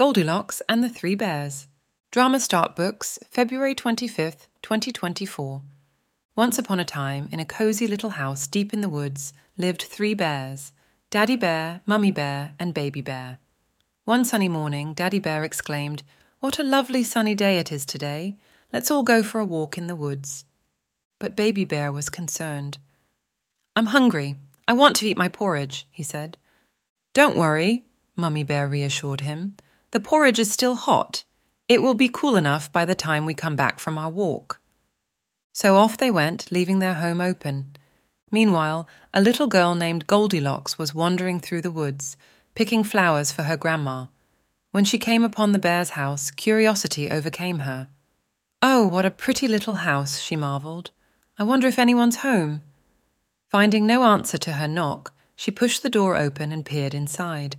Goldilocks and the Three Bears. Drama Start Books, February 25th, 2024. Once upon a time, in a cozy little house deep in the woods, lived three bears Daddy Bear, Mummy Bear, and Baby Bear. One sunny morning, Daddy Bear exclaimed, What a lovely sunny day it is today. Let's all go for a walk in the woods. But Baby Bear was concerned. I'm hungry. I want to eat my porridge, he said. Don't worry, Mummy Bear reassured him. The porridge is still hot. It will be cool enough by the time we come back from our walk. So off they went, leaving their home open. Meanwhile, a little girl named Goldilocks was wandering through the woods, picking flowers for her grandma. When she came upon the bear's house, curiosity overcame her. Oh, what a pretty little house, she marvelled. I wonder if anyone's home. Finding no answer to her knock, she pushed the door open and peered inside.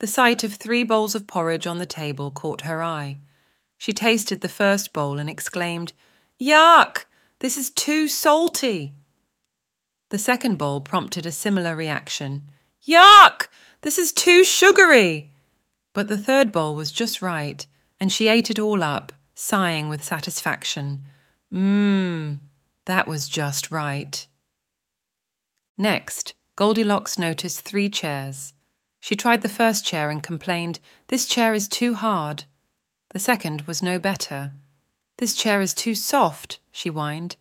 The sight of three bowls of porridge on the table caught her eye. She tasted the first bowl and exclaimed, Yuck! This is too salty! The second bowl prompted a similar reaction. Yuck! This is too sugary! But the third bowl was just right, and she ate it all up, sighing with satisfaction. Mmm, that was just right. Next, Goldilocks noticed three chairs. She tried the first chair and complained, This chair is too hard. The second was no better. This chair is too soft, she whined.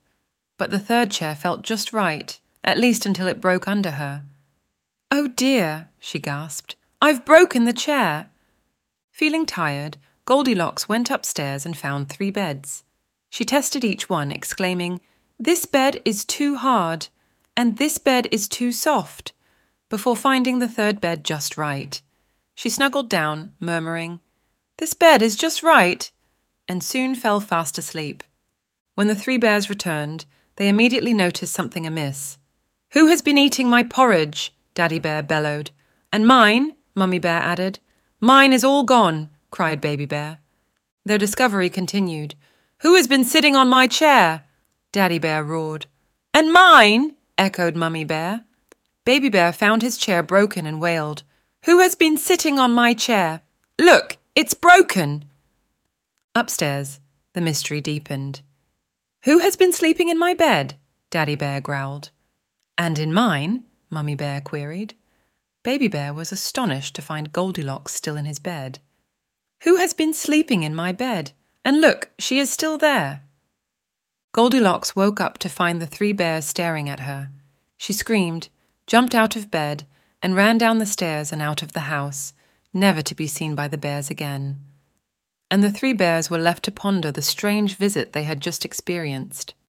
But the third chair felt just right, at least until it broke under her. Oh dear, she gasped. I've broken the chair. Feeling tired, Goldilocks went upstairs and found three beds. She tested each one, exclaiming, This bed is too hard, and this bed is too soft before finding the third bed just right. She snuggled down, murmuring, This bed is just right, and soon fell fast asleep. When the three bears returned, they immediately noticed something amiss. Who has been eating my porridge? Daddy Bear bellowed. And mine, Mummy Bear added. Mine is all gone, cried Baby Bear. Their discovery continued. Who has been sitting on my chair? Daddy Bear roared. And mine, echoed Mummy Bear. Baby Bear found his chair broken and wailed, Who has been sitting on my chair? Look, it's broken! Upstairs, the mystery deepened. Who has been sleeping in my bed? Daddy Bear growled. And in mine? Mummy Bear queried. Baby Bear was astonished to find Goldilocks still in his bed. Who has been sleeping in my bed? And look, she is still there. Goldilocks woke up to find the three bears staring at her. She screamed, jumped out of bed, and ran down the stairs and out of the house, never to be seen by the bears again. And the three bears were left to ponder the strange visit they had just experienced.